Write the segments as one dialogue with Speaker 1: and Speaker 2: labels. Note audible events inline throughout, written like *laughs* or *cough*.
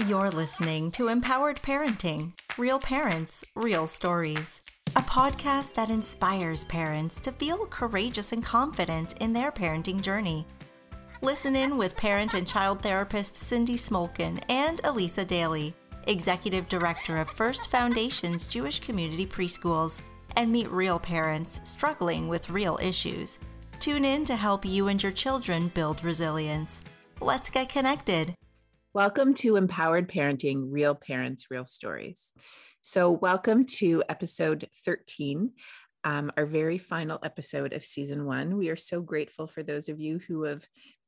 Speaker 1: You're listening to Empowered Parenting Real Parents, Real Stories, a podcast that inspires parents to feel courageous and confident in their parenting journey. Listen in with parent and child therapist Cindy Smolkin and Elisa Daly, Executive Director of First Foundation's Jewish Community Preschools, and meet real parents struggling with real issues. Tune in to help you and your children build resilience. Let's get connected.
Speaker 2: Welcome to Empowered Parenting Real Parents, Real Stories. So, welcome to episode 13, um, our very final episode of season one. We are so grateful for those of you who have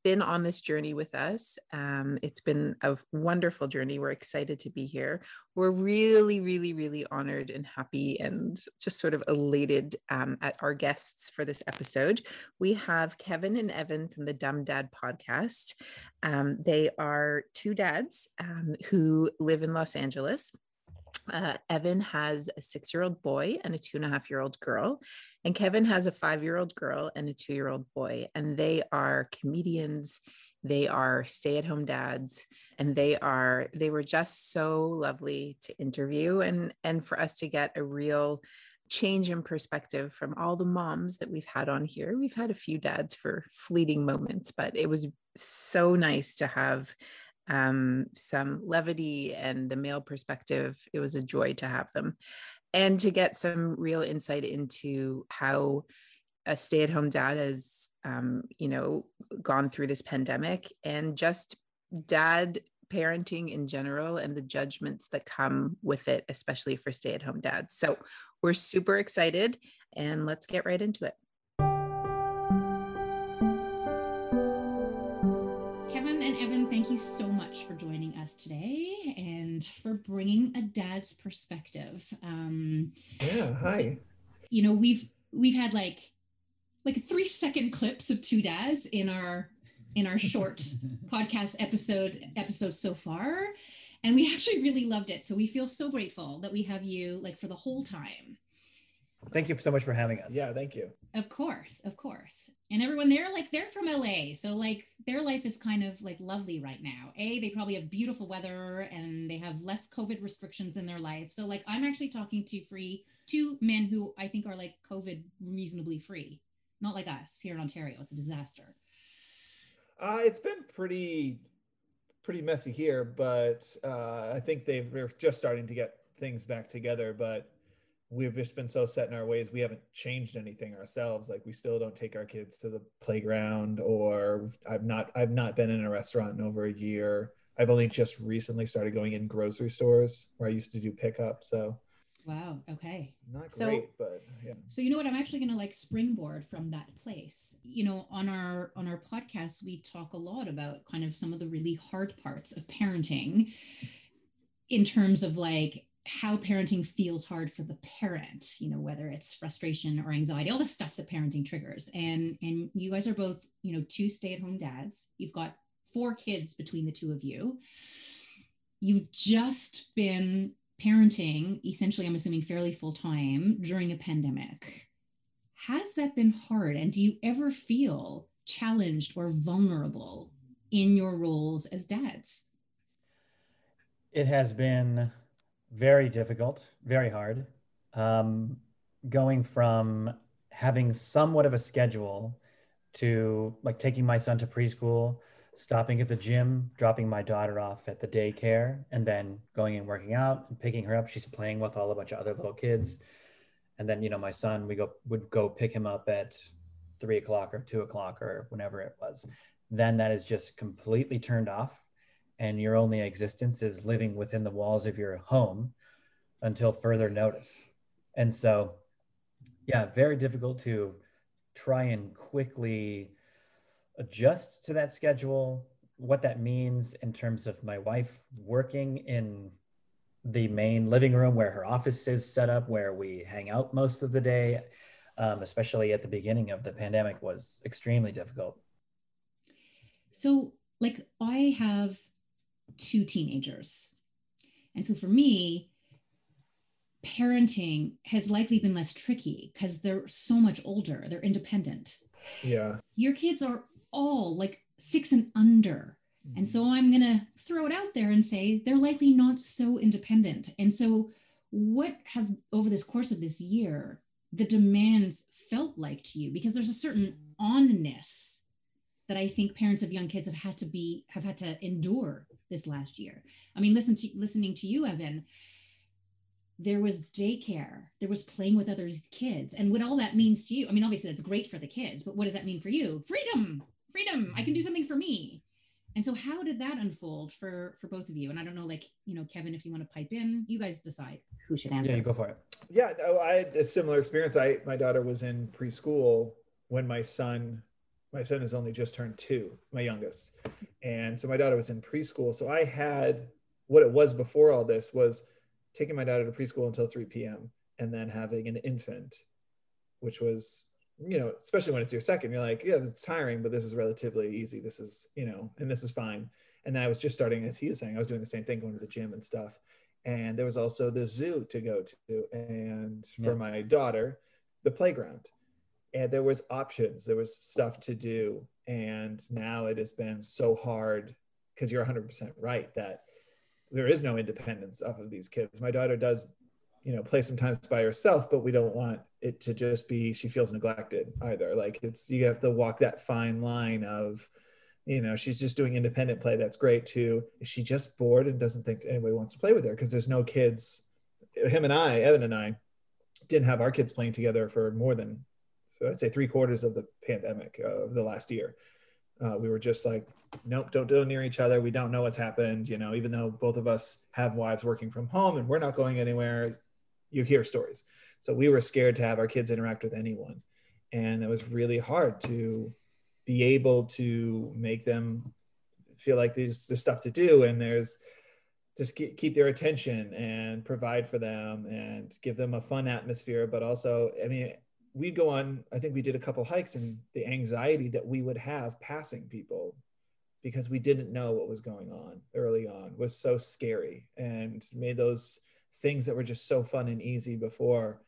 Speaker 2: been on this journey with us. Um, it's been a wonderful journey. We're excited to be here. We're really, really, really honored and happy and just sort of elated um, at our guests for this episode. We have Kevin and Evan from the Dumb Dad podcast. Um, they are two dads um, who live in Los Angeles. Uh, Evan has a six year old boy and a two and a half year old girl. And Kevin has a five year old girl and a two year old boy. And they are comedians. They are stay at home dads. And they are, they were just so lovely to interview and, and for us to get a real change in perspective from all the moms that we've had on here. We've had a few dads for fleeting moments, but it was so nice to have um, some levity and the male perspective. It was a joy to have them and to get some real insight into how a stay at home dad has, um, you know, gone through this pandemic and just dad parenting in general and the judgments that come with it, especially for stay at home dads. So we're super excited and let's get right into it.
Speaker 3: Much for joining us today and for bringing a dad's perspective. Um,
Speaker 4: yeah, hi.
Speaker 3: You know, we've we've had like like three second clips of two dads in our in our short *laughs* podcast episode episode so far and we actually really loved it so we feel so grateful that we have you like for the whole time
Speaker 4: Thank you so much for having us.
Speaker 5: Yeah, thank you.
Speaker 3: Of course, of course. And everyone there, like they're from LA. So like their life is kind of like lovely right now. A, they probably have beautiful weather and they have less COVID restrictions in their life. So like I'm actually talking to free two men who I think are like COVID reasonably free. Not like us here in Ontario. It's a disaster.
Speaker 5: Uh, it's been pretty pretty messy here, but uh, I think they've they're just starting to get things back together. But we've just been so set in our ways we haven't changed anything ourselves. Like we still don't take our kids to the playground or i've not i've not been in a restaurant in over a year. I've only just recently started going in grocery stores where i used to do pickup so.
Speaker 3: Wow okay.
Speaker 5: Not great so, but yeah.
Speaker 3: so you know what? I'm actually going to like springboard from that place. You know on our on our podcast we talk a lot about kind of some of the really hard parts of parenting in terms of like how parenting feels hard for the parent you know whether it's frustration or anxiety all the stuff that parenting triggers. And and you guys are both you know two stay-at-home dads. You've got four kids between the two of you. You've just been parenting essentially i'm assuming fairly full time during a pandemic. Has that been hard? And do you ever feel challenged or vulnerable in your roles as dads?
Speaker 4: It has been very difficult, very hard. Um, going from having somewhat of a schedule to like taking my son to preschool, stopping at the gym, dropping my daughter off at the daycare, and then going and working out and picking her up. She's playing with all a bunch of other little kids. And then, you know, my son, we go would go pick him up at three o'clock or two o'clock or whenever it was. Then that is just completely turned off and your only existence is living within the walls of your home until further notice. And so, yeah, very difficult to try and quickly adjust to that schedule, what that means in terms of my wife working in the main living room where her office is set up, where we hang out most of the day, um, especially at the beginning of the pandemic, was extremely difficult.
Speaker 3: So, like, I have two teenagers. And so for me, parenting has likely been less tricky because they're so much older, they're independent.
Speaker 5: Yeah.
Speaker 3: Your kids are all like six and under. And so mm-hmm. I'm going to throw it out there and say they're likely not so independent. And so, what have over this course of this year the demands felt like to you? Because there's a certain mm. onness that I think parents of young kids have had to be have had to endure this last year. I mean, listen to listening to you, Evan. There was daycare, there was playing with other kids, and what all that means to you. I mean, obviously that's great for the kids, but what does that mean for you? Freedom, freedom. I can do mm-hmm. something for me. And so, how did that unfold for for both of you? And I don't know, like you know, Kevin, if you want to pipe in, you guys decide who should answer.
Speaker 4: Yeah, you go for it.
Speaker 5: Yeah, no, I had a similar experience. I my daughter was in preschool when my son my son has only just turned two, my youngest. And so my daughter was in preschool. So I had what it was before all this was taking my daughter to preschool until 3 p.m. and then having an infant, which was, you know, especially when it's your second, you're like, yeah, it's tiring, but this is relatively easy. This is, you know, and this is fine. And then I was just starting, as he was saying, I was doing the same thing, going to the gym and stuff. And there was also the zoo to go to. And for yeah. my daughter, the playground and there was options there was stuff to do and now it has been so hard because you're 100% right that there is no independence off of these kids. My daughter does you know play sometimes by herself but we don't want it to just be she feels neglected either. Like it's you have to walk that fine line of you know she's just doing independent play. That's great too. Is she just bored and doesn't think anybody wants to play with her? Because there's no kids. Him and i evan and i didn't have our kids playing together for more than I'd say three quarters of the pandemic uh, of the last year. Uh, we were just like, nope, don't go near each other. We don't know what's happened. You know, even though both of us have wives working from home and we're not going anywhere, you hear stories. So we were scared to have our kids interact with anyone. And it was really hard to be able to make them feel like there's, there's stuff to do and there's just keep their attention and provide for them and give them a fun atmosphere. But also, I mean, we'd go on i think we did a couple hikes and the anxiety that we would have passing people because we didn't know what was going on early on was so scary and made those things that were just so fun and easy before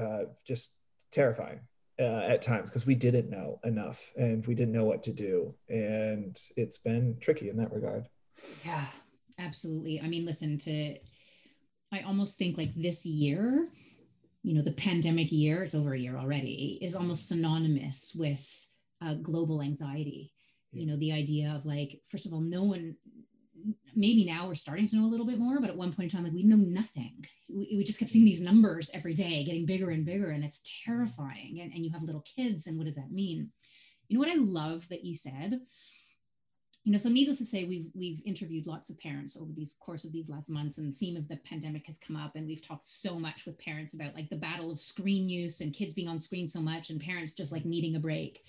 Speaker 5: uh, just terrifying uh, at times because we didn't know enough and we didn't know what to do and it's been tricky in that regard.
Speaker 3: Yeah absolutely. I mean listen to i almost think like this year you know the pandemic year it's over a year already is almost mm-hmm. synonymous with uh, global anxiety. Yeah. you know the idea of like first of all no one maybe now we're starting to know a little bit more but at one point in time like we know nothing. We, we just kept seeing mm-hmm. these numbers every day getting bigger and bigger and it's mm-hmm. terrifying and, and you have little kids and what does that mean? You know what i love that you said you know so needless to say we've we've interviewed lots of parents over these course of these last months and the theme of the pandemic has come up and we've talked so much with parents about like the battle of screen use and kids being on screen so much and parents just like needing a break.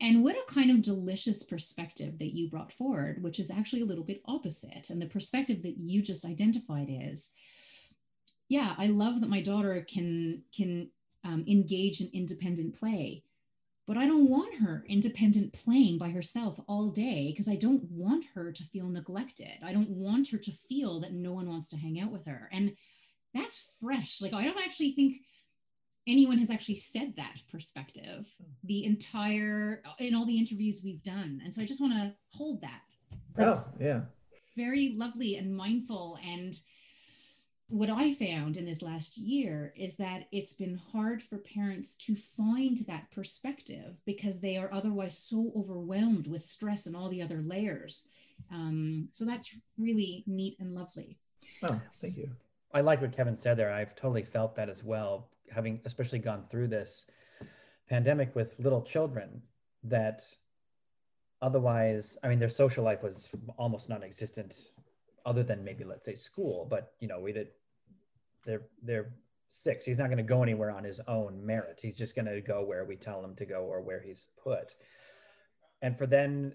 Speaker 3: And what a kind of delicious perspective that you brought forward which is actually a little bit opposite. And the perspective that you just identified is yeah i love that my daughter can can um, engage in independent play but I don't want her independent playing by herself all day because I don't want her to feel neglected. I don't want her to feel that no one wants to hang out with her. And that's fresh. Like, I don't actually think anyone has actually said that perspective mm-hmm. the entire, in all the interviews we've done. And so I just want to hold that.
Speaker 5: Oh, that's oh, yeah.
Speaker 3: Very lovely and mindful and what I found in this last year is that it's been hard for parents to find that perspective because they are otherwise so overwhelmed with stress and all the other layers. Um, so that's really neat and lovely.
Speaker 5: Oh, thank you.
Speaker 4: I like what Kevin said there. I've totally felt that as well, having especially gone through this pandemic with little children that otherwise, I mean, their social life was almost non existent other than maybe let's say school but you know we did they're they're six. He's not going to go anywhere on his own merit. He's just going to go where we tell him to go or where he's put. And for then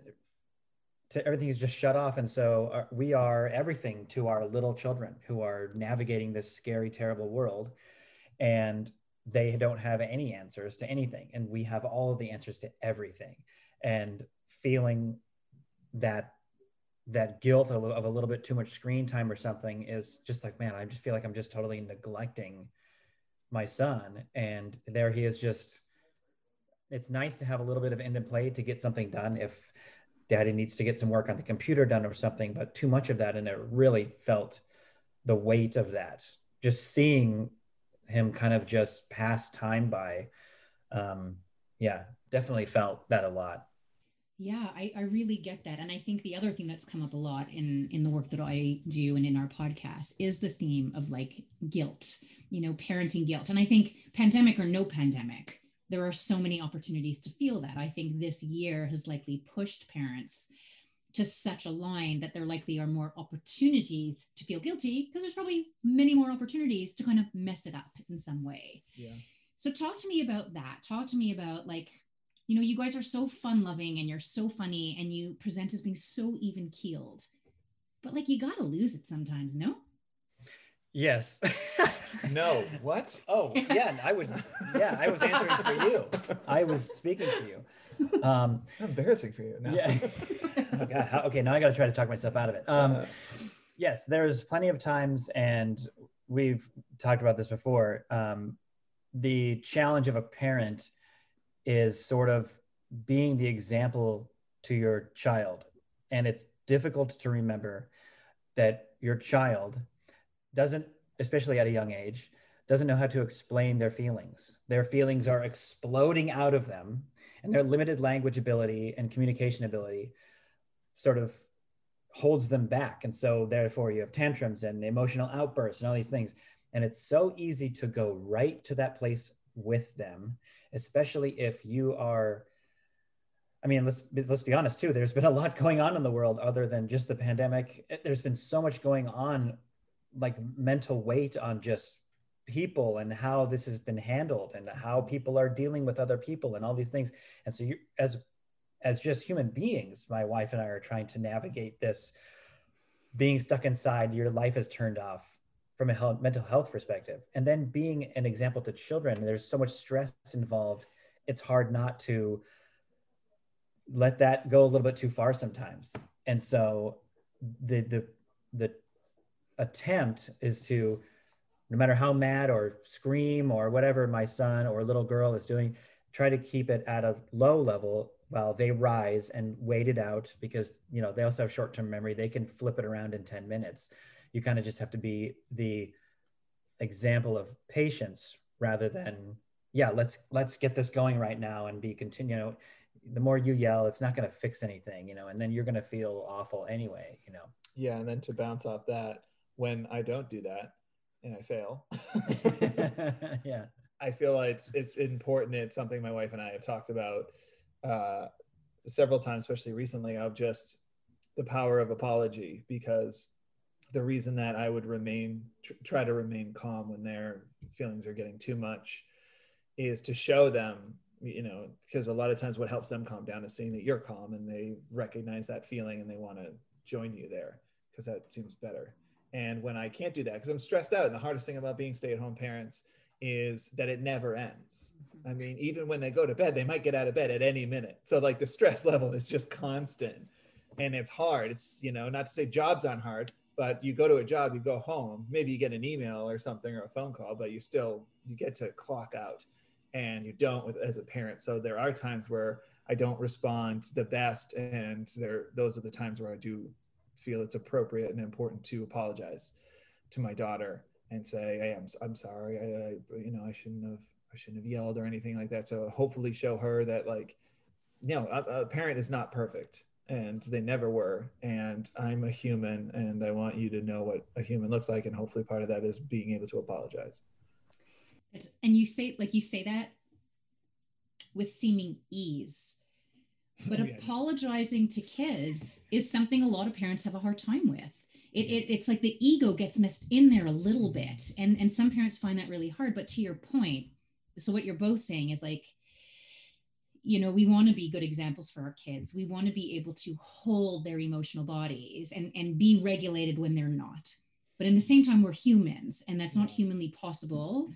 Speaker 4: to everything is just shut off. And so uh, we are everything to our little children who are navigating this scary terrible world. And they don't have any answers to anything. And we have all of the answers to everything. And feeling that that guilt of, of a little bit too much screen time or something is just like man i just feel like i'm just totally neglecting my son and there he is just it's nice to have a little bit of end and play to get something done if daddy needs to get some work on the computer done or something, but too much of that. And it really felt the weight of that. Just seeing him kind of just pass time by. Um, yeah, definitely felt that a lot.
Speaker 3: Yeah, I, I really get that. And I think the other thing that's come up a lot in in the work that I do and in our podcast is the theme of like guilt, you know, parenting guilt. And I think pandemic or no pandemic, there are so many opportunities to feel that. I think this year has likely pushed parents to such a line that there likely are more opportunities to feel guilty because there's probably many more opportunities to kind of mess it up in some way.
Speaker 5: Yeah.
Speaker 3: So talk to me about that. Talk to me about like, you know, you guys are so fun loving and you're so funny and you present as being so even keeled. But like you got to lose it sometimes, no?
Speaker 4: Yes. *laughs*
Speaker 5: no. What?
Speaker 4: Oh, yeah. I would. Yeah, I was answering for you. I was speaking for you. Um,
Speaker 5: embarrassing for you.
Speaker 4: No. Yeah. *laughs* oh, God. How, okay. Now I got to try to talk myself out of it. Um, uh, yes, there's plenty of times, and we've talked about this before. Um, the challenge of a parent is sort of being the example to your child, and it's difficult to remember that your child doesn't, especially at a young age, doesn't know how to explain their feelings. Their feelings are exploding out of them, and their limited language ability and communication ability sort of holds them back. And so, therefore, you have tantrums and emotional outbursts and all these things. And it's so easy to go right to that place with them, especially if you are. I mean, let's let's be honest too. There's been a lot going on in the world other than just the pandemic. There's been so much going on like mental weight on just people and how this has been handled and how people are dealing with other people and all these things and so you as as just human beings my wife and i are trying to navigate this being stuck inside your life is turned off from a health, mental health perspective. And then being an example to children there's so much stress involved. It's hard not to let that go a little bit too far sometimes. And so the the the attempt is to no matter how mad or scream or whatever my son or little girl is doing try to keep it at a low level while they rise and wait it out because you know they also have short-term memory. They can flip it around in 10 minutes you kind of just have to be the example of patience rather than yeah let's let's get this going right now and be continue you know, the more you yell it's not going to fix anything you know and then you're going to feel awful anyway you know
Speaker 5: yeah and then to bounce off that when I don't do that and I fail. *laughs*
Speaker 4: yeah.
Speaker 5: I feel like it's, it's important. It's something my wife and I have talked about uh, several times, especially recently, of just the power of apology because the reason that I would remain, tr- try to remain calm when their feelings are getting too much is to show them, you know, because a lot of times what helps them calm down is seeing that you're calm and they recognize that feeling and they want to join you there because that seems better. And when I can't do that, because I'm stressed out, and the hardest thing about being stay at home parents is that it never ends. Mm-hmm. I mean, even when they go to bed, they might get out of bed at any minute. So, like, the stress *laughs* level is just constant and it's hard. It's, you know, not to say jobs aren't hard, but you go to a job, you go home, maybe you get an email or something or a phone call, but you still, you get to clock out and you don't with, as a parent. So, there are times where I don't respond the best. And there, those are the times where I do feel it's appropriate and important to apologize to my daughter and say, "Hey, I'm I'm sorry. I, I you know I shouldn't have I shouldn't have yelled or anything like that." So hopefully show her that like, you know, a, a parent is not perfect and they never were and i'm a human and i want you to know what a human looks like and hopefully part of that is being able to apologize
Speaker 3: it's, and you say like you say that with seeming ease *laughs* but oh, yeah. apologizing to kids is something a lot of parents have a hard time with. It, it, it's like the ego gets messed in there a little bit. And, and some parents find that really hard. But to your point, so what you're both saying is like, you know, we want to be good examples for our kids. We want to be able to hold their emotional bodies and, and be regulated when they're not. But in the same time, we're humans, and that's not humanly possible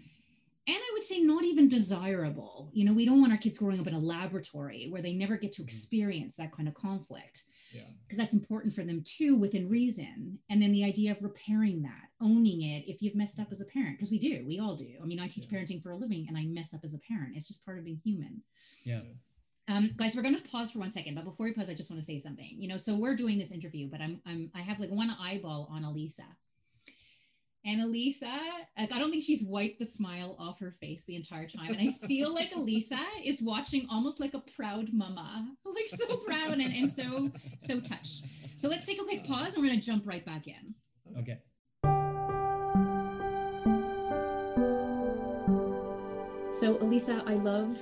Speaker 3: and I would say not even desirable. You know, we don't want our kids growing up in a laboratory where they never get to mm-hmm. experience that kind of conflict. Because yeah. that's important for them too, within reason. And then the idea of repairing that, owning it if you've messed up as a parent, because we do, we all do. I mean, I teach yeah. parenting for a living and I mess up as a parent. It's just part of being human.
Speaker 4: Yeah.
Speaker 3: Um, guys, we're gonna pause for one second, but before we pause, I just want to say something. You know, so we're doing this interview, but I'm I'm I have like one eyeball on Elisa. And Elisa, like, I don't think she's wiped the smile off her face the entire time. And I feel like *laughs* Elisa is watching almost like a proud mama, *laughs* like so proud and, and so, so touched. So let's take a quick pause and we're going to jump right back in.
Speaker 6: Okay.
Speaker 3: So, Elisa, I love,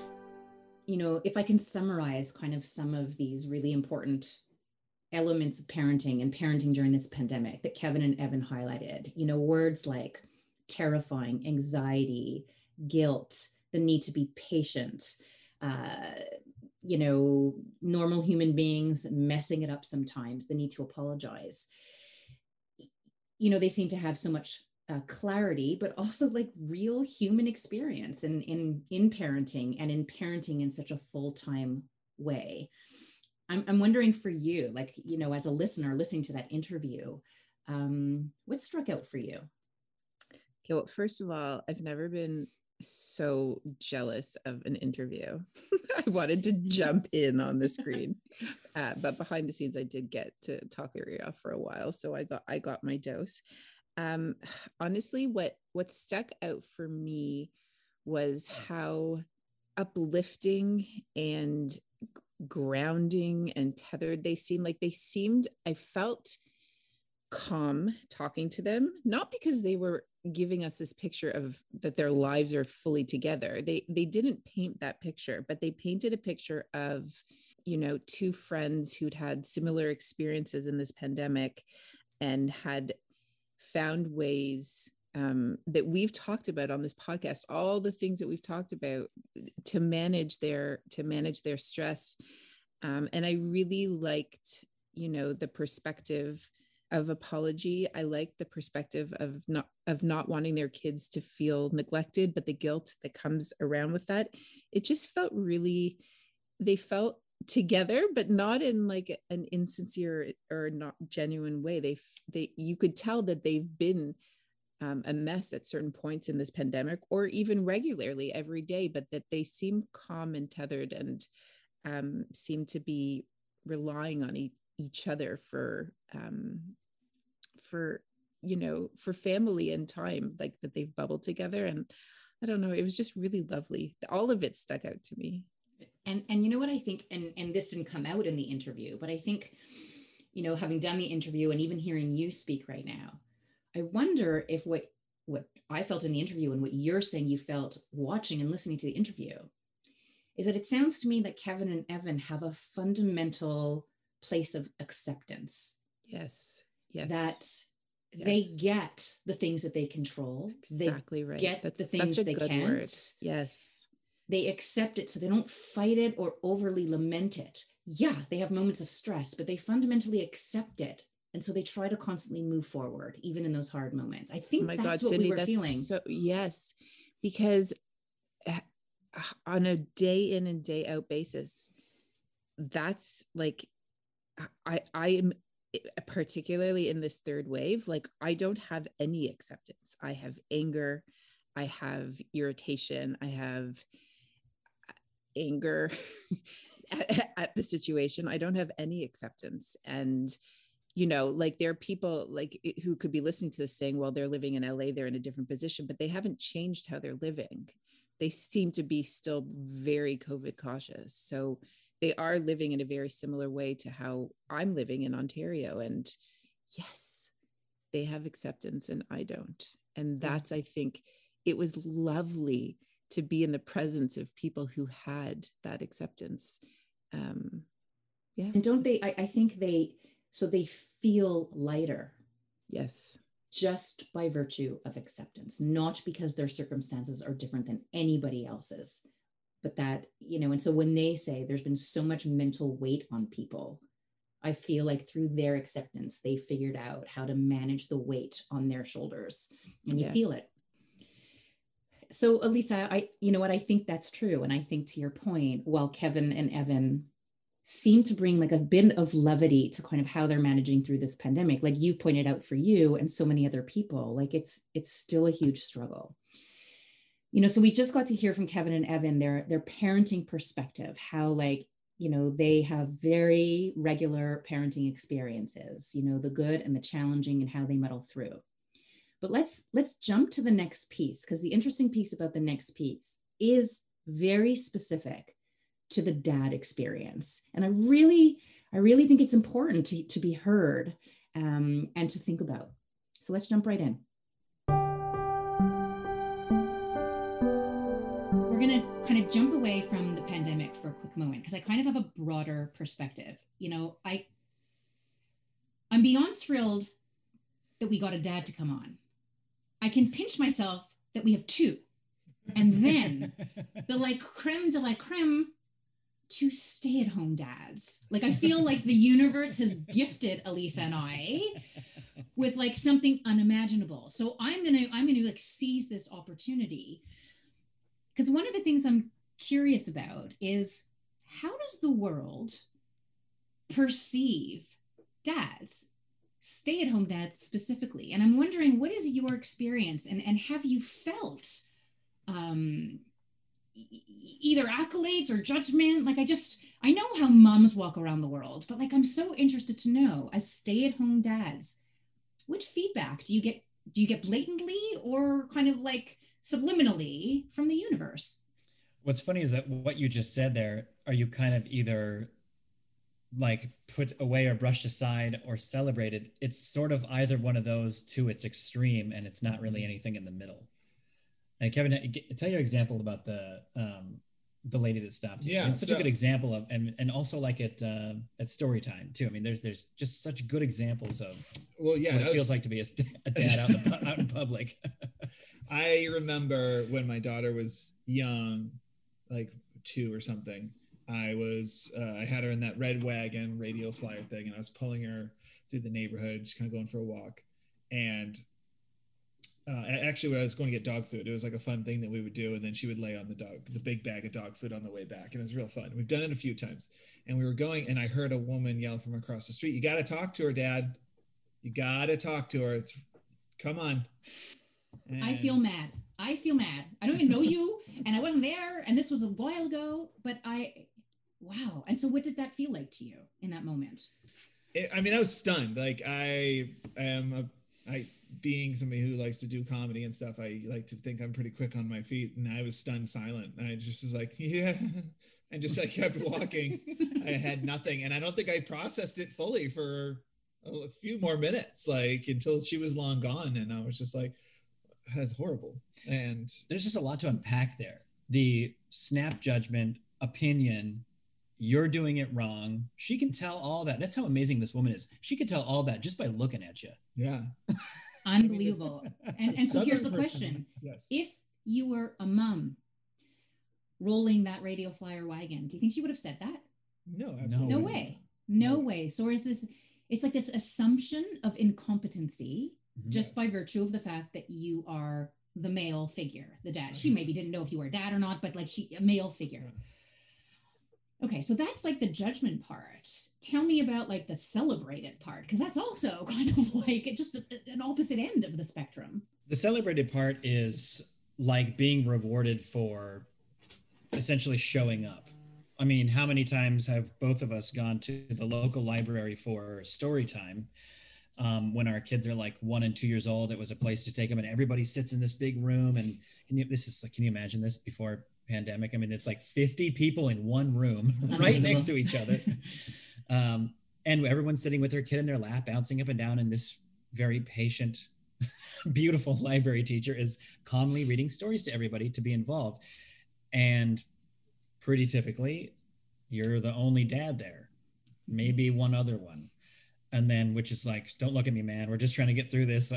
Speaker 3: you know, if I can summarize kind of some of these really important elements of parenting and parenting during this pandemic that Kevin and Evan highlighted, you know, words like terrifying, anxiety, guilt, the need to be patient, uh, you know, normal human beings messing it up sometimes, the need to apologize. You know, they seem to have so much uh, clarity, but also like real human experience in in in parenting and in parenting in such a full time way. I'm I'm wondering for you, like you know, as a listener listening to that interview, um, what struck out for you?
Speaker 2: Okay, well, first of all, I've never been so jealous of an interview. *laughs* I wanted to jump in on the screen, *laughs* uh, but behind the scenes, I did get to talk off for a while, so I got I got my dose um, honestly, what what stuck out for me was how uplifting and grounding and tethered. They seemed like they seemed i felt calm talking to them not because they were giving us this picture of that their lives are fully together. They they didn't paint that picture but they painted a picture of you know two friends who'd had similar experiences in this pandemic and had found ways um, that we've talked about on this podcast all the things that we've talked about to manage their to manage their stress um, and i really liked you know the perspective of apology. I liked the perspective of not of not wanting their kids to feel neglected but the guilt that comes around with that. It just felt really they felt together but not in like an insincere or not genuine way. They they you could tell that they've been um, a mess at certain points in this pandemic or even regularly every day but that they seem calm and tethered and um, seem to be relying on e- each other for um, for you know for family and time like that they've bubbled together. And i don't know it was just really lovely. All of it stuck out to me.
Speaker 3: And and you know what i think? And and this didn't come out in the interview but i think you know having done the interview and even hearing you speak right now i wonder if what what i felt in the interview and what you're saying you felt watching and listening to the interview is that it sounds to me that kevin and evan have a fundamental place of acceptance
Speaker 2: yes yes
Speaker 3: that Yes. they get the things that they control.
Speaker 2: exactly
Speaker 3: they
Speaker 2: right.
Speaker 3: Get That's the things they can't. Word.
Speaker 2: Yes
Speaker 3: they accept it so they don't fight it or overly lament it. Yeah, they have moments of stress, but they fundamentally accept it. And so they try to constantly move forward, even in those hard moments. I think oh my that's God, what Cindy, we were feeling.
Speaker 2: So yes, because eh, on a day in and day out basis, that's like I I am eh, particularly in this third wave, like I don't have any acceptance. I have anger, I have irritation, I have anger *laughs* at, at the situation. I don't have any acceptance. And you know like there are people like who could be listening to this saying well they're living in la they're in a different position but they haven't changed how they're living. They seem to be still very covid cautious. So they are living in a very similar way to how i'm living in ontario and yes they have acceptance and i don't. And that's i think it was lovely to be in the presence of people who had that acceptance. Um yeah.
Speaker 3: And don't they I, I think they so they feel lighter
Speaker 2: yes.
Speaker 3: just by virtue of acceptance not because their circumstances are different than anybody else's but that you know and so when they say there's been so much mental weight on people i feel like through their acceptance they figured out how to manage the weight on their shoulders and you yeah. feel it. So Elisa, I you know what? I think that's true, and I think to your point, while Kevin and Evan seem to bring like a bit of levity to kind of how they're managing through this pandemic, like you've pointed out for you and so many other people, like it's it's still a huge struggle. You know, so we just got to hear from Kevin and Evan their their parenting perspective, how like you know they have very regular parenting experiences you know the good and the challenging and how they muddle through but let's let's jump to the next piece because the interesting piece about the next piece is very specific to the dad experience and i really i really think it's important to, to be heard um, and to think about so let's jump right in we're going to kind of jump away from the pandemic for a quick moment because I kind of have a broader perspective. You know, I I'm beyond thrilled that we got a dad to come on. I can pinch myself that we have two. And then *laughs* the like creme de la creme two stay-at-home dads. Like I feel like the universe has gifted Elisa and I with like something unimaginable. So I'm gonna I'm gonna like seize this opportunity because one of the things I'm curious about is how does the world perceive dads, stay at home dads specifically? And I'm wondering, what is your experience and, and have you felt um, either accolades or judgment? Like, I just, I know how moms walk around the world, but like, I'm so interested to know as stay at home dads, what feedback do you get? Do you get blatantly or kind of like, subliminally from the universe.
Speaker 4: What's funny is that what you just said there, are you kind of either like put away or brushed aside or celebrated? It's sort of either one of those to its extreme, and it's not really mm-hmm. anything in the middle. And Kevin, tell your example about the um, the lady that stopped you.
Speaker 5: Yeah,
Speaker 4: it's such so, a good example of, and and also like at uh, at story time too. I mean, there's there's just such good examples of
Speaker 5: well, yeah,
Speaker 4: what it was, feels like to be a, a dad out in, out in public. *laughs*
Speaker 5: I remember when my daughter was young, like two or something. I was uh, I had her in that red wagon radio flyer thing, and I was pulling her through the neighborhood, just kind of going for a walk. And uh, actually, when I was going to get dog food, it was like a fun thing that we would do, and then she would lay on the dog, the big bag of dog food on the way back, and it was real fun. We've done it a few times, and we were going, and I heard a woman yell from across the street, "You got to talk to her, Dad! You got to talk to her! It's, come on!"
Speaker 3: And I feel mad. I feel mad. I don't even know you, and I wasn't there, and this was a while ago. But I, wow. And so, what did that feel like to you in that moment?
Speaker 5: It, I mean, I was stunned. Like I am a, I being somebody who likes to do comedy and stuff. I like to think I'm pretty quick on my feet, and I was stunned silent. And I just was like, *laughs* yeah. And just I kept walking. I had nothing, and I don't think I processed it fully for a few more minutes, like until she was long gone, and I was just like, that's horrible. And
Speaker 4: there's just a lot to unpack there. The snap judgment, opinion, you're doing it wrong. She can tell all that. That's how amazing this woman is. She can tell all that just by looking at you.
Speaker 5: Yeah. *laughs*
Speaker 3: Unbelievable. *laughs* and, and so here's the question.
Speaker 5: Yes.
Speaker 3: If you were a mom rolling that radio flyer wagon, do you think she would have said that?
Speaker 5: No, absolutely.
Speaker 3: No way. No, no way. So is this it's like this assumption of incompetency mm-hmm. just yes. by virtue of the fact that you are the male figure, the dad. Mm-hmm. She maybe didn't know if you were a dad or not, but like she a male figure. Okay, so that's like the judgment part. Tell me about like the celebrated part, because that's also *laughs* kind of like just a, an opposite end of the spectrum.
Speaker 4: The celebrated part is like being rewarded for essentially showing up. I mean, how many times have both of us gone to the local library for story time? um, when our kids are like one and two years old. It was a place to take them, and everybody sits in this big room. And can you this is like, can you imagine this before pandemic? I mean, it's like 50 people in one room, *laughs* right next to each other, *laughs* um, and everyone's sitting with their kid in their lap, bouncing up and down, and this very patient. *laughs* beautiful library teacher is calmly reading stories to everybody to be involved. And pretty typically you're the only dad there maybe one other one. And then which is like don't look at me man. We're just trying to get through this.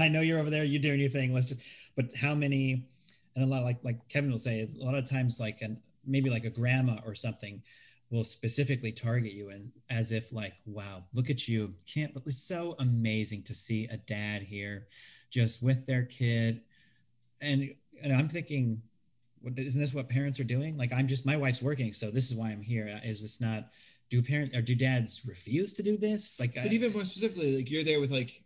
Speaker 4: I know you're over there. You doing your thing. Let's just but how many and a lot like like kevin will say a lot of times like and maybe like a grandma or something will specifically target you and as if like wow look at you can't but it's so amazing to see a dad here just with their kid and and i'm thinking what, isn't this what parents are doing like i'm just my wife's working so this is why i'm here is this not do parent or do dads refuse to do this? Like,
Speaker 5: but I, even more specifically, like you're there with like,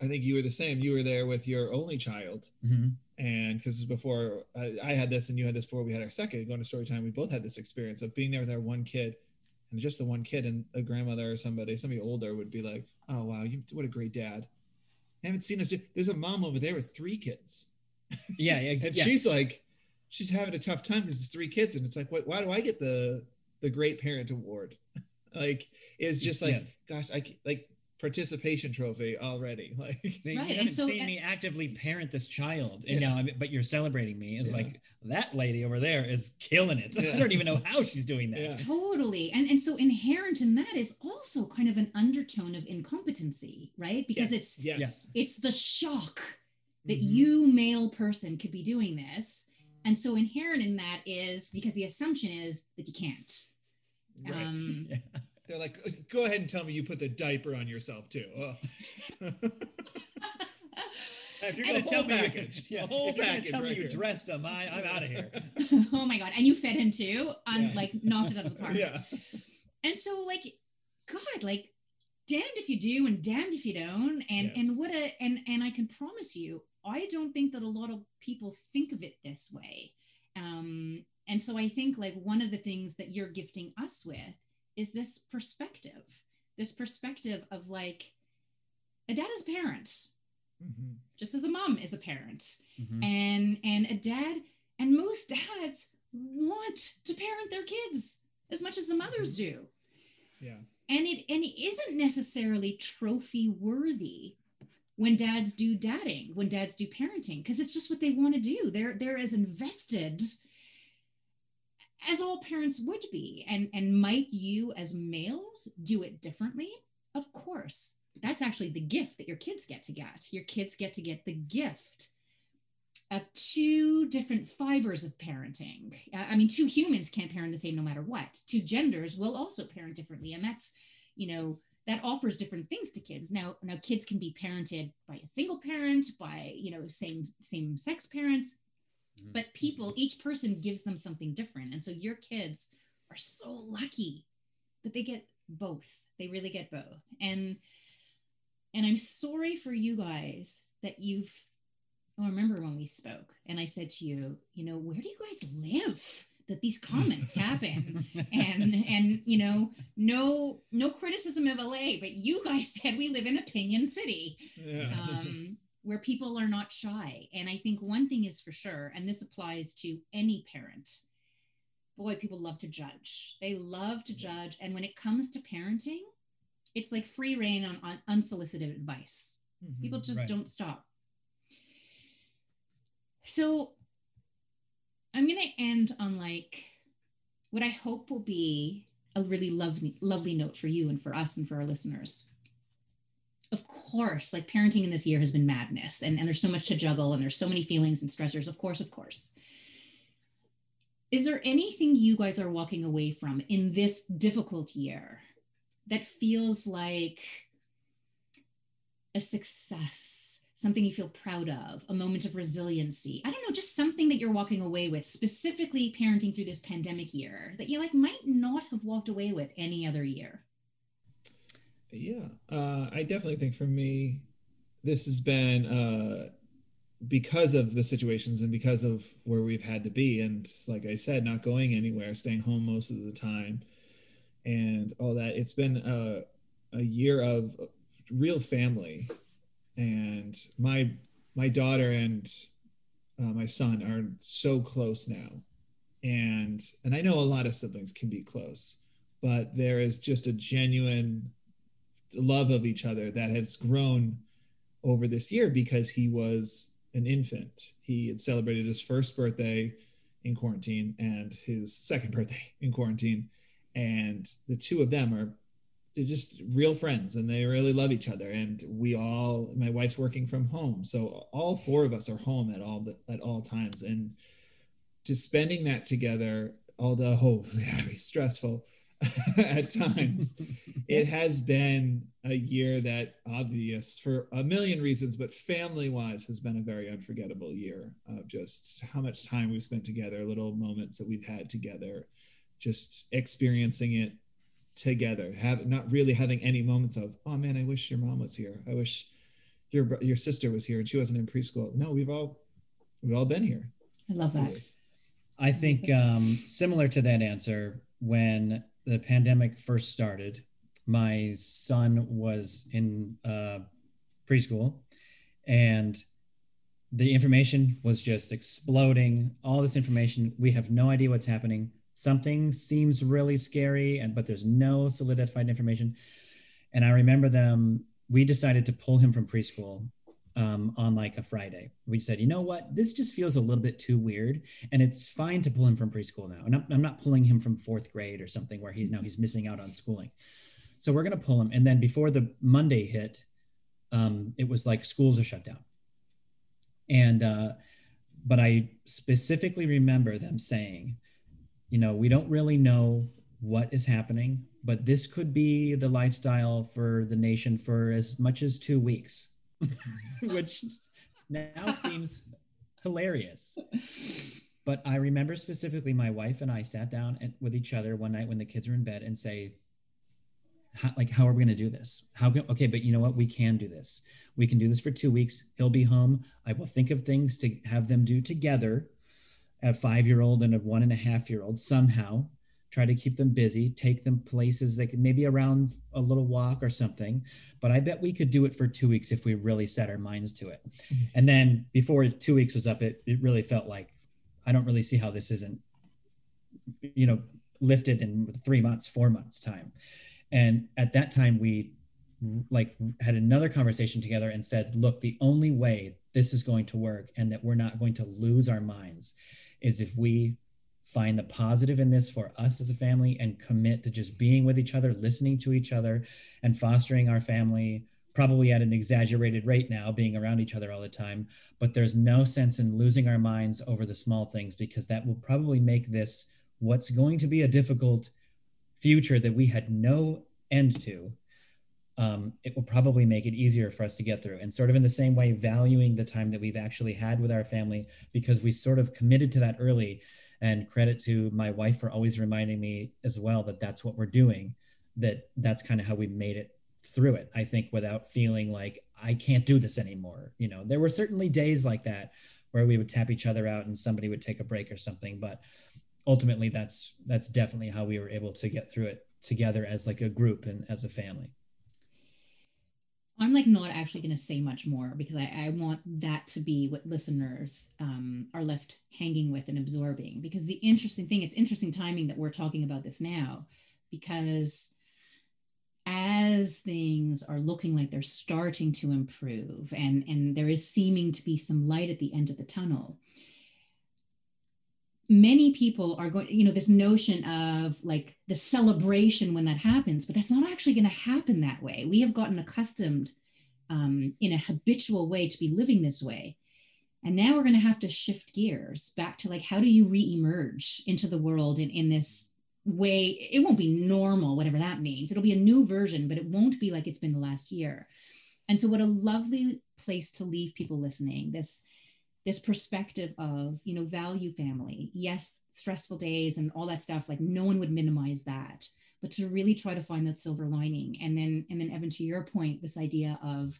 Speaker 5: I think you were the same. You were there with your only child,
Speaker 4: mm-hmm.
Speaker 5: And because before I, I had this and you had this before we had our second going to story time we both had this experience of being there with our one kid and just the one kid and a grandmother or somebody somebody older would be like oh wow you what a great dad I haven't seen us do, there's a mom over there with three kids
Speaker 4: Yeah, yeah, *laughs*
Speaker 5: and
Speaker 4: yeah.
Speaker 5: she's like she's having a tough time because it's three kids and it's like what, why do i get the the great parent award *laughs* like it's just like
Speaker 4: Yeah.
Speaker 5: gosh I like participation trophy already *laughs* like
Speaker 4: They-
Speaker 3: Right,
Speaker 4: You haven't
Speaker 3: so-
Speaker 4: seen
Speaker 3: and-
Speaker 4: me actively parent this child, and
Speaker 5: Yeah.
Speaker 4: now, I mean, but you're celebrating me. It's
Speaker 5: Yeah.
Speaker 4: like that lady over there is killing it. *laughs* I don't even know how she's doing that.
Speaker 5: Yeah.
Speaker 3: Totally. And and so inherent in that is also kind of an undertone of incompetency, right? Because it's
Speaker 5: yes
Speaker 3: it's the shock that
Speaker 5: Mhm.
Speaker 3: you male person could be doing this. And so inherent in that is because the assumption is that you can't.
Speaker 5: right.
Speaker 3: Um *laughs*
Speaker 4: Yeah.
Speaker 5: They're like go ahead and tell me you put the diaper on yourself too oh. *laughs*
Speaker 4: If you're gonna tell
Speaker 5: whole
Speaker 4: me, you-
Speaker 5: package,
Speaker 4: yeah,
Speaker 5: the whole
Speaker 4: if you're gonna
Speaker 5: package
Speaker 4: tell me you
Speaker 5: here.
Speaker 4: dressed him, I, I'm out of here. *laughs*
Speaker 3: oh my god. And you fed him too, on
Speaker 5: Yeah.
Speaker 3: like knocked it out of the park.
Speaker 5: yeah
Speaker 3: And so like God, like damned if you do and damned if you don't. And
Speaker 5: Yes.
Speaker 3: and what a and and I can promise you, I don't think that a lot of people think of it this way. Um, and so I think like one of the things that you're gifting us with is this perspective, this perspective of like a dad is a parent,
Speaker 5: Mhm.
Speaker 3: just as a mom is a parent.
Speaker 4: Mhm.
Speaker 3: and and a dad and most dads want to parent their kids as much as the mothers do.
Speaker 5: Yeah.
Speaker 3: And it and it isn't necessarily trophy worthy when dads do dadding when dads do parenting because it's just what they want to do. They're they're as invested as all parents would be and and might you as males do it differently of course that's actually the gift that your kids get to get your kids get to get the gift of two different fibers of parenting. Uh, I mean, two humans can't parent the same no matter what. Two genders will also parent differently, and that's, you know, that offers different things to kids. Now, now kids can be parented by a single parent, by you know, same same sex parents,
Speaker 4: Mhm.
Speaker 3: but people, each person gives them something different, and so your kids are so lucky that they get both. They really get both, and and I'm sorry for you guys that you've I remember when we spoke and I said to you, you know, where do you guys live that these comments *laughs* happen? and and you know, no no criticism of LA, but you guys said we live in Opinion City,
Speaker 5: yeah
Speaker 3: um, where people are not shy. And I think one thing is for sure, and this applies to any parent. Boy, people love to judge. They love to judge, and when it comes to parenting, it's like free rein on, on unsolicited advice people
Speaker 5: Mhm.
Speaker 3: just
Speaker 4: Right.
Speaker 3: don't stop so i'm going to end on like what i hope will be a really lovely lovely note for you and for us and for our listeners of course like parenting in this year has been madness and, and there's so much to juggle and there's so many feelings and stressors of course of course is there anything you guys are walking away from in this difficult year that feels like a success, something you feel proud of, a moment of resiliency. I don't know, just something that you're walking away with, specifically parenting through this pandemic year that you like might not have walked away with any other year.
Speaker 5: Yeah, uh, I definitely think for me, this has been uh, because of the situations and because of where we've had to be, and like I said, not going anywhere, staying home most of the time, and all that. It's been a, a year of real family, and my my daughter and uh, my son are so close now, and and I know a lot of siblings can be close, but there is just a genuine love of each other that has grown over this year because he was an infant. He had celebrated his first birthday in quarantine and his second birthday in quarantine. And the two of them are they're just real friends and they really love each other. And we all my wife's working from home. So all four of us are home at all the, at all times. And just spending that together, although oh, *laughs* very stressful *laughs* at times, it has been a year that obvious for a million reasons but family wise has been a very unforgettable year of just how much time we've spent together little moments that we've had together just experiencing it together. Have not really having any moments of oh man i wish your mom was here. I wish your your sister was here and she wasn't in preschool. No we've all We've all been here.
Speaker 3: I love that.
Speaker 4: I think um, similar to that answer, when the pandemic first started, my son was in uh, preschool and the information was just exploding. All this information we have no idea what's happening. Something seems really scary and but there's no solidified information. And i remember them we decided to pull him from preschool um, on like a friday. We said you know what? This just feels a little bit too weird and it's fine to pull him from preschool now. And I'm, I'm not pulling him from fourth grade or something where he's now he's missing out on schooling. So we're going to pull him. And then before the monday hit um, it was like schools are shut down. And uh, but i specifically remember them saying you know we don't really know what is happening but this could be the lifestyle for the nation for as much as two weeks *laughs* which now seems hilarious. But i remember specifically my wife and i sat down and, with each other one night when the kids were in bed and say how, like how are we going to do this? How can, okay but you know what? We can do this. We can do this for two weeks. He'll be home. I will think of things to have them do together a five year old and a one and a half year old somehow try to keep them busy take them places that could maybe around a little walk or something. But i bet we could do it for two weeks if we really set our minds to it. Mm-hmm. and then before two weeks was up it, it really felt like i don't really see how this isn't you know lifted in three months four months time. And at that time, we like had another conversation together and said, look, the only way this is going to work and that we're not going to lose our minds is if we find the positive in this for us as a family and commit to just being with each other, listening to each other, and fostering our family probably at an exaggerated rate now, being around each other all the time. But there's no sense in losing our minds over the small things because that will probably make this what's going to be a difficult future that we had no end to, um, it will probably make it easier for us to get through. And sort of in the same way, valuing the time that we've actually had with our family because we sort of committed to that early. And credit to my wife for always reminding me as well that that's what we're doing. That that's kind of how we made it through it. I think without feeling like I can't do this anymore. You know, there were certainly days like that where we would tap each other out and somebody would take a break or something, but ultimately that's that's definitely how we were able to get through it together as like a group and as a family
Speaker 3: i'm like not actually going to say much more because I, I want that to be what listeners um, are left hanging with and absorbing. Because the interesting thing it's interesting timing that we're talking about this now because as things are looking like they're starting to improve and and there is seeming to be some light at the end of the tunnel many people are going you know this notion of like the celebration when that happens but that's not actually going to happen that way. We have gotten accustomed um, in a habitual way to be living this way. And now we're going to have to shift gears back to like how do you re-emerge into the world in, in this way? It won't be normal whatever that means. It'll be a new version but it won't be like it's been the last year. And so what a lovely place to leave people listening this this perspective of you know value family. Yes stressful days and all that stuff like no one would minimize that. But to really try to find that silver lining. And then and then evan to your point this idea of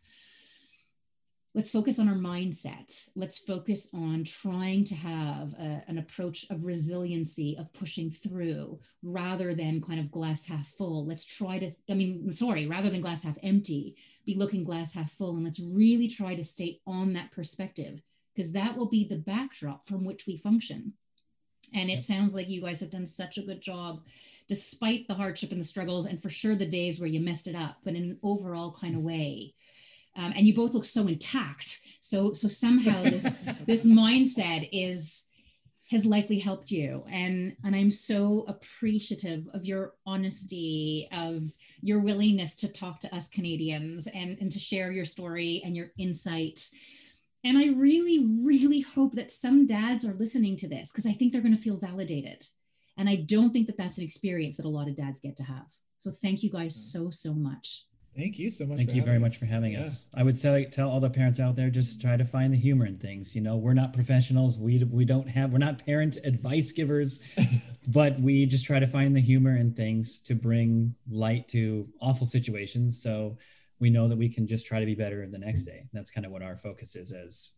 Speaker 3: let's focus on our mindset. Let's focus on trying to have a, an approach of resiliency of pushing through rather than kind of glass half full. Let's try to i mean sorry rather than glass half empty be looking glass half full. And let's really try to stay on that perspective because that will be the backdrop from which we function. And it sounds like you guys have done such a good job, despite the hardship and the struggles, and for sure the days where you messed it up, but in an overall kind of way. Um, and you both look so intact. So so somehow this *laughs* this mindset is has likely helped you and and i'm so appreciative of your honesty of your willingness to talk to us canadians and and to share your story and your insight and I really, really hope that some dads are listening to this because I think they're going to feel validated. And I don't think that that's an experience that a lot of dads get to have. So thank you guys mm. so, so much.
Speaker 5: Thank you so much.
Speaker 4: Thank you very much for having yeah. us. I would say tell all the parents out there just try to find the humor in things. You know, we're not professionals. We we don't have we're not parent advice givers, *laughs* but we just try to find the humor in things to bring light to awful situations. So we know that we can just try to be better the next day. That's kind of what our focus is as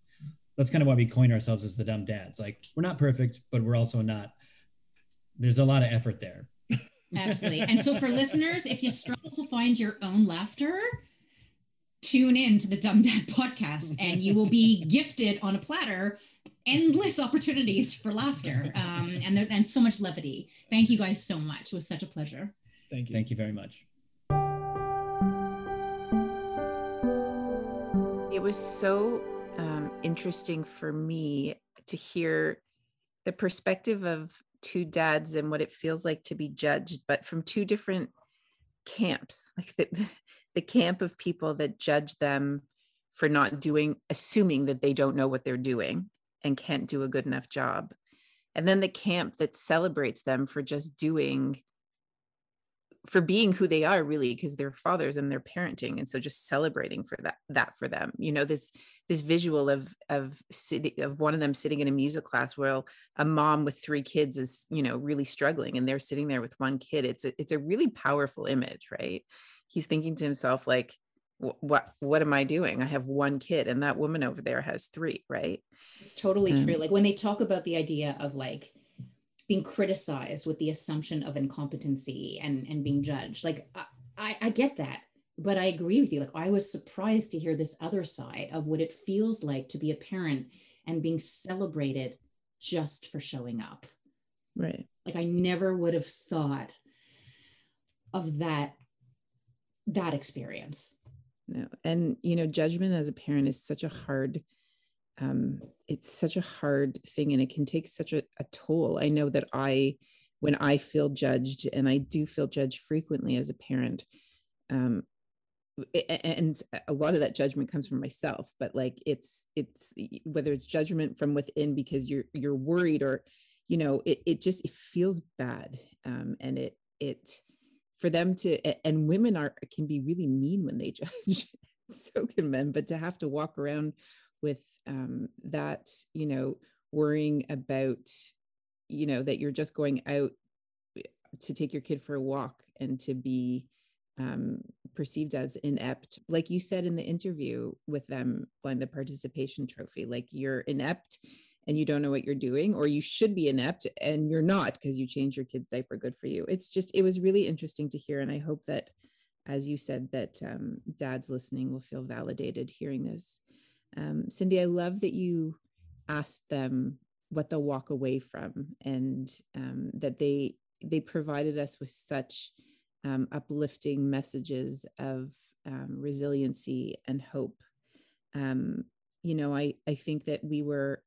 Speaker 4: that's kind of why we coin ourselves as the dumb dads. Like we're not perfect, but we're also not. There's a lot of effort there.
Speaker 3: Absolutely. And so for listeners, if you struggle to find your own laughter, tune in to the Dumb Dad podcast and you will be gifted on a platter endless opportunities for laughter um, and, and so much levity. Thank you guys so much. It was such a pleasure.
Speaker 5: Thank you.
Speaker 4: Thank you very much.
Speaker 2: Was so um, interesting for me to hear the perspective of two dads and what it feels like to be judged, but from two different camps, like the, *laughs* the camp of people that judge them for not doing, assuming that they don't know what they're doing and can't do a good enough job. And then the camp that celebrates them for just doing for being who they are really because they're fathers and they're parenting and so just celebrating for that that for them you know this this visual of of sitting of one of them sitting in a music class where a mom with three kids is you know really struggling and they're sitting there with one kid it's a, it's a really powerful image right? He's thinking to himself like what what am i doing? I have one kid and that woman over there has three right?
Speaker 3: It's totally um, true like when they talk about the idea of like being criticized with the assumption of incompetency and and being mm-hmm. judged. Like i i get that but i agree with you. Like i was surprised to hear this other side of what it feels like to be a parent and being celebrated just for showing up.
Speaker 2: Right.
Speaker 3: Like i never would have thought of that that experience.
Speaker 2: No and you know judgment as a parent is such a hard um, it's such a hard thing and it can take such a, a toll. I know that I, when I feel judged, and I do feel judged frequently as a parent, um, and a lot of that judgment comes from myself but like it's it's whether it's judgment from within because you're you're worried or you know it, it just it feels bad um and it it for them to and women are can be really mean when they *laughs* judge so can men but to have to walk around with um, that you know worrying about you know that you're just going out to take your kid for a walk and to be um, perceived as inept. Like you said in the interview with them blind the participation trophy like you're inept and you don't know what you're doing or you should be inept and you're not because you changed your kid's diaper good for you. It's just it was really interesting to hear and i hope that as you said that um, dads listening will feel validated hearing this um, Cindy, I love that you asked them what they'll walk away from and um, that they they provided us with such um, uplifting messages of um, resiliency and hope. Um, you know, I, I think that we were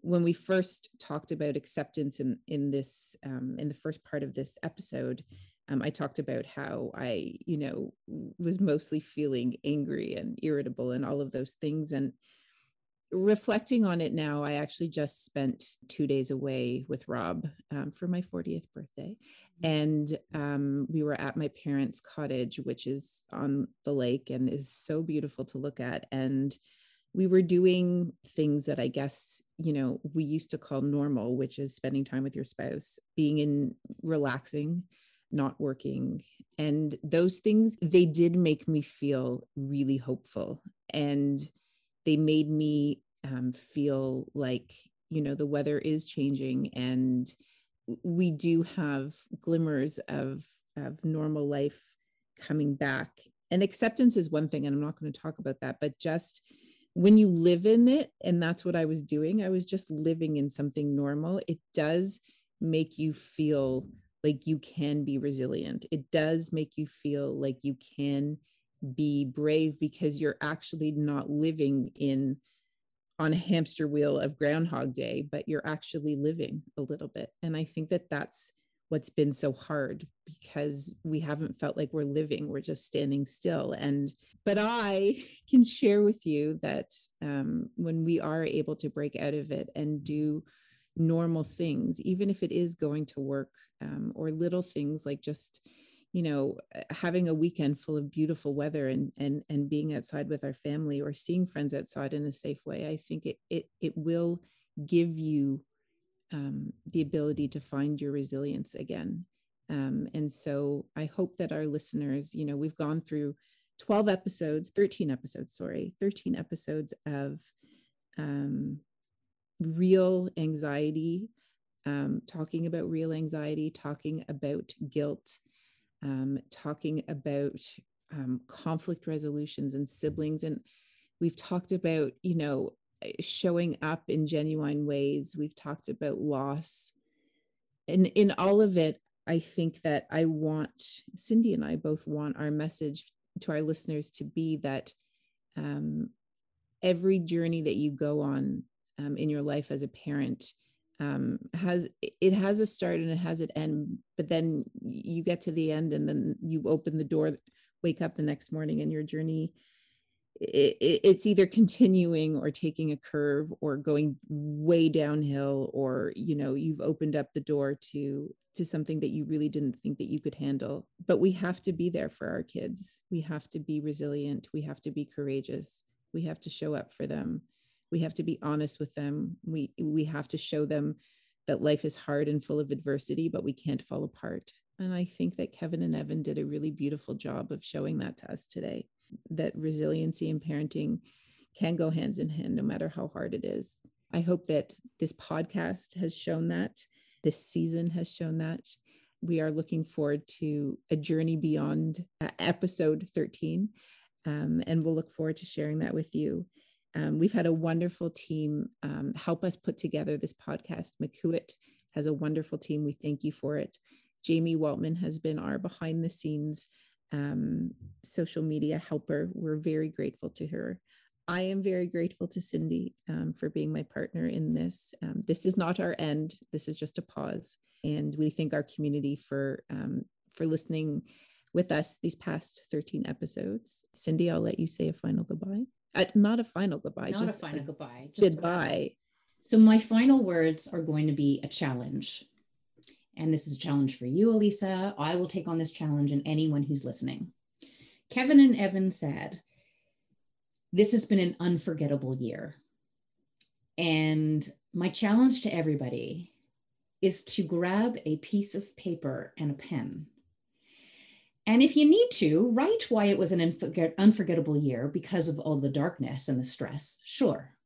Speaker 2: when we first talked about acceptance in in this um, in the first part of this episode um, I talked about how I, you know, was mostly feeling angry and irritable and all of those things. And reflecting on it now, I actually just spent two days away with Rob um, for my 40th birthday. Mm-hmm. And um, we were at my parents' cottage, which is on the lake and is so beautiful to look at. And we were doing things that I guess, you know, we used to call normal, which is spending time with your spouse, being in relaxing not working. And those things they did make me feel really hopeful. And they made me um, feel like you know the weather is changing and we do have glimmers of of normal life coming back. And acceptance is one thing and i'm not going to talk about that but just when you live in it and that's what i was doing i was just living in something normal. It does make you feel like you can be resilient. It does make you feel like you can be brave because you're actually not living in on a hamster wheel of groundhog day but you're actually living a little bit and i think that that's what's been so hard because we haven't felt like we're living we're just standing still and but i *laughs* can share with you that um, when we are able to break out of it and do normal things, even if it is going to work um, or little things like just, you know, uh, having a weekend full of beautiful weather and and and being outside with our family or seeing friends outside in a safe way. I think it it it will give you um, the ability to find your resilience again. Um, and so I hope that our listeners, you know, we've gone through 12 episodes, 13 episodes, sorry, 13 episodes of um, real anxiety, um, talking about real anxiety, talking about guilt, um, talking about um, conflict resolutions and siblings. And we've talked about, you know, showing up in genuine ways. We've talked about loss. And in all of it, I think that I want, Cindy and I both want our message to our listeners to be that um, every journey that you go on um, in your life as a parent um, has it has a start and it has an end but then you get to the end and then you open the door wake up the next morning and your journey it, it, it's either continuing or taking a curve or going way downhill or you know you've opened up the door to to something that you really didn't think that you could handle. But we have to be there for our kids. We have to be resilient. We have to be courageous. We have to show up for them we have to be honest with them we we have to show them that life is hard and full of adversity but we can't fall apart and i think that kevin and evan did a really beautiful job of showing that to us today that resiliency and parenting can go hands in hand no matter how hard it is. I hope that this podcast has shown that, this season has shown that. We are looking forward to a journey beyond uh, episode 13, um, and we'll look forward to sharing that with you. Um, we've had a wonderful team um, help us put together this podcast. McCuit has a wonderful team. We thank you for it. Jamie Waltman has been our behind the scenes um, social media helper. We're very grateful to her. I am very grateful to Cindy um, for being my partner in this. Um, this is not our end. This is just a pause, and we thank our community for um, for listening with us these past 13 episodes. Cindy, I'll let you say a final goodbye. Uh, not a final goodbye.
Speaker 3: Not
Speaker 2: just
Speaker 3: a final a goodbye.
Speaker 2: Just goodbye.
Speaker 3: So my final words are going to be a challenge. And this is a challenge for you, Elisa. I will take on this challenge and anyone who's listening. Kevin and Evan said, This has been an unforgettable year. And my challenge to everybody is to grab a piece of paper and a pen. And if you need to, write why it was an unforgettable year because of all the darkness and the stress. Sure,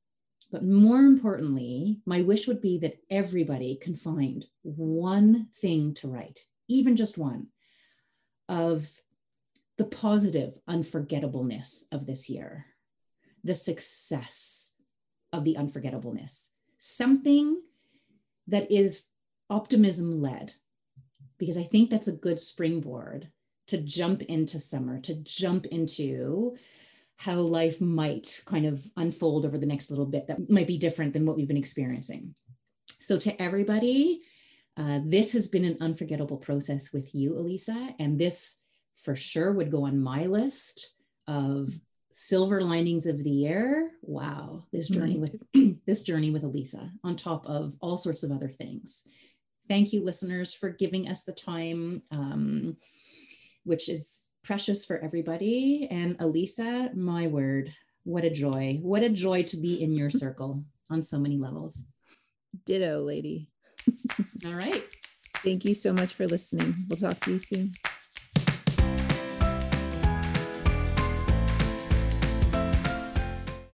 Speaker 3: but more importantly, my wish would be that everybody can find one thing to write, even just one, of the positive unforgettableness of this year, the success of the unforgettableness, something that is optimism led, because I think that's a good springboard to jump into summer, to jump into how life might kind of unfold over the next little bit that might be different than what we've been experiencing. So, to everybody, uh, this has been an unforgettable process with you, Elisa. And this for sure would go on my list of silver linings of the year. Wow, this journey mm-hmm. with *clears throat* this journey with Elisa, on top of all sorts of other things. Thank you, listeners, for giving us the time, um, which is precious for everybody. And Elisa, my word, what a joy. What a joy to be in your *laughs* circle on so many levels.
Speaker 2: Ditto, lady.
Speaker 3: All right.
Speaker 2: Thank you so much for listening. We'll talk to you soon.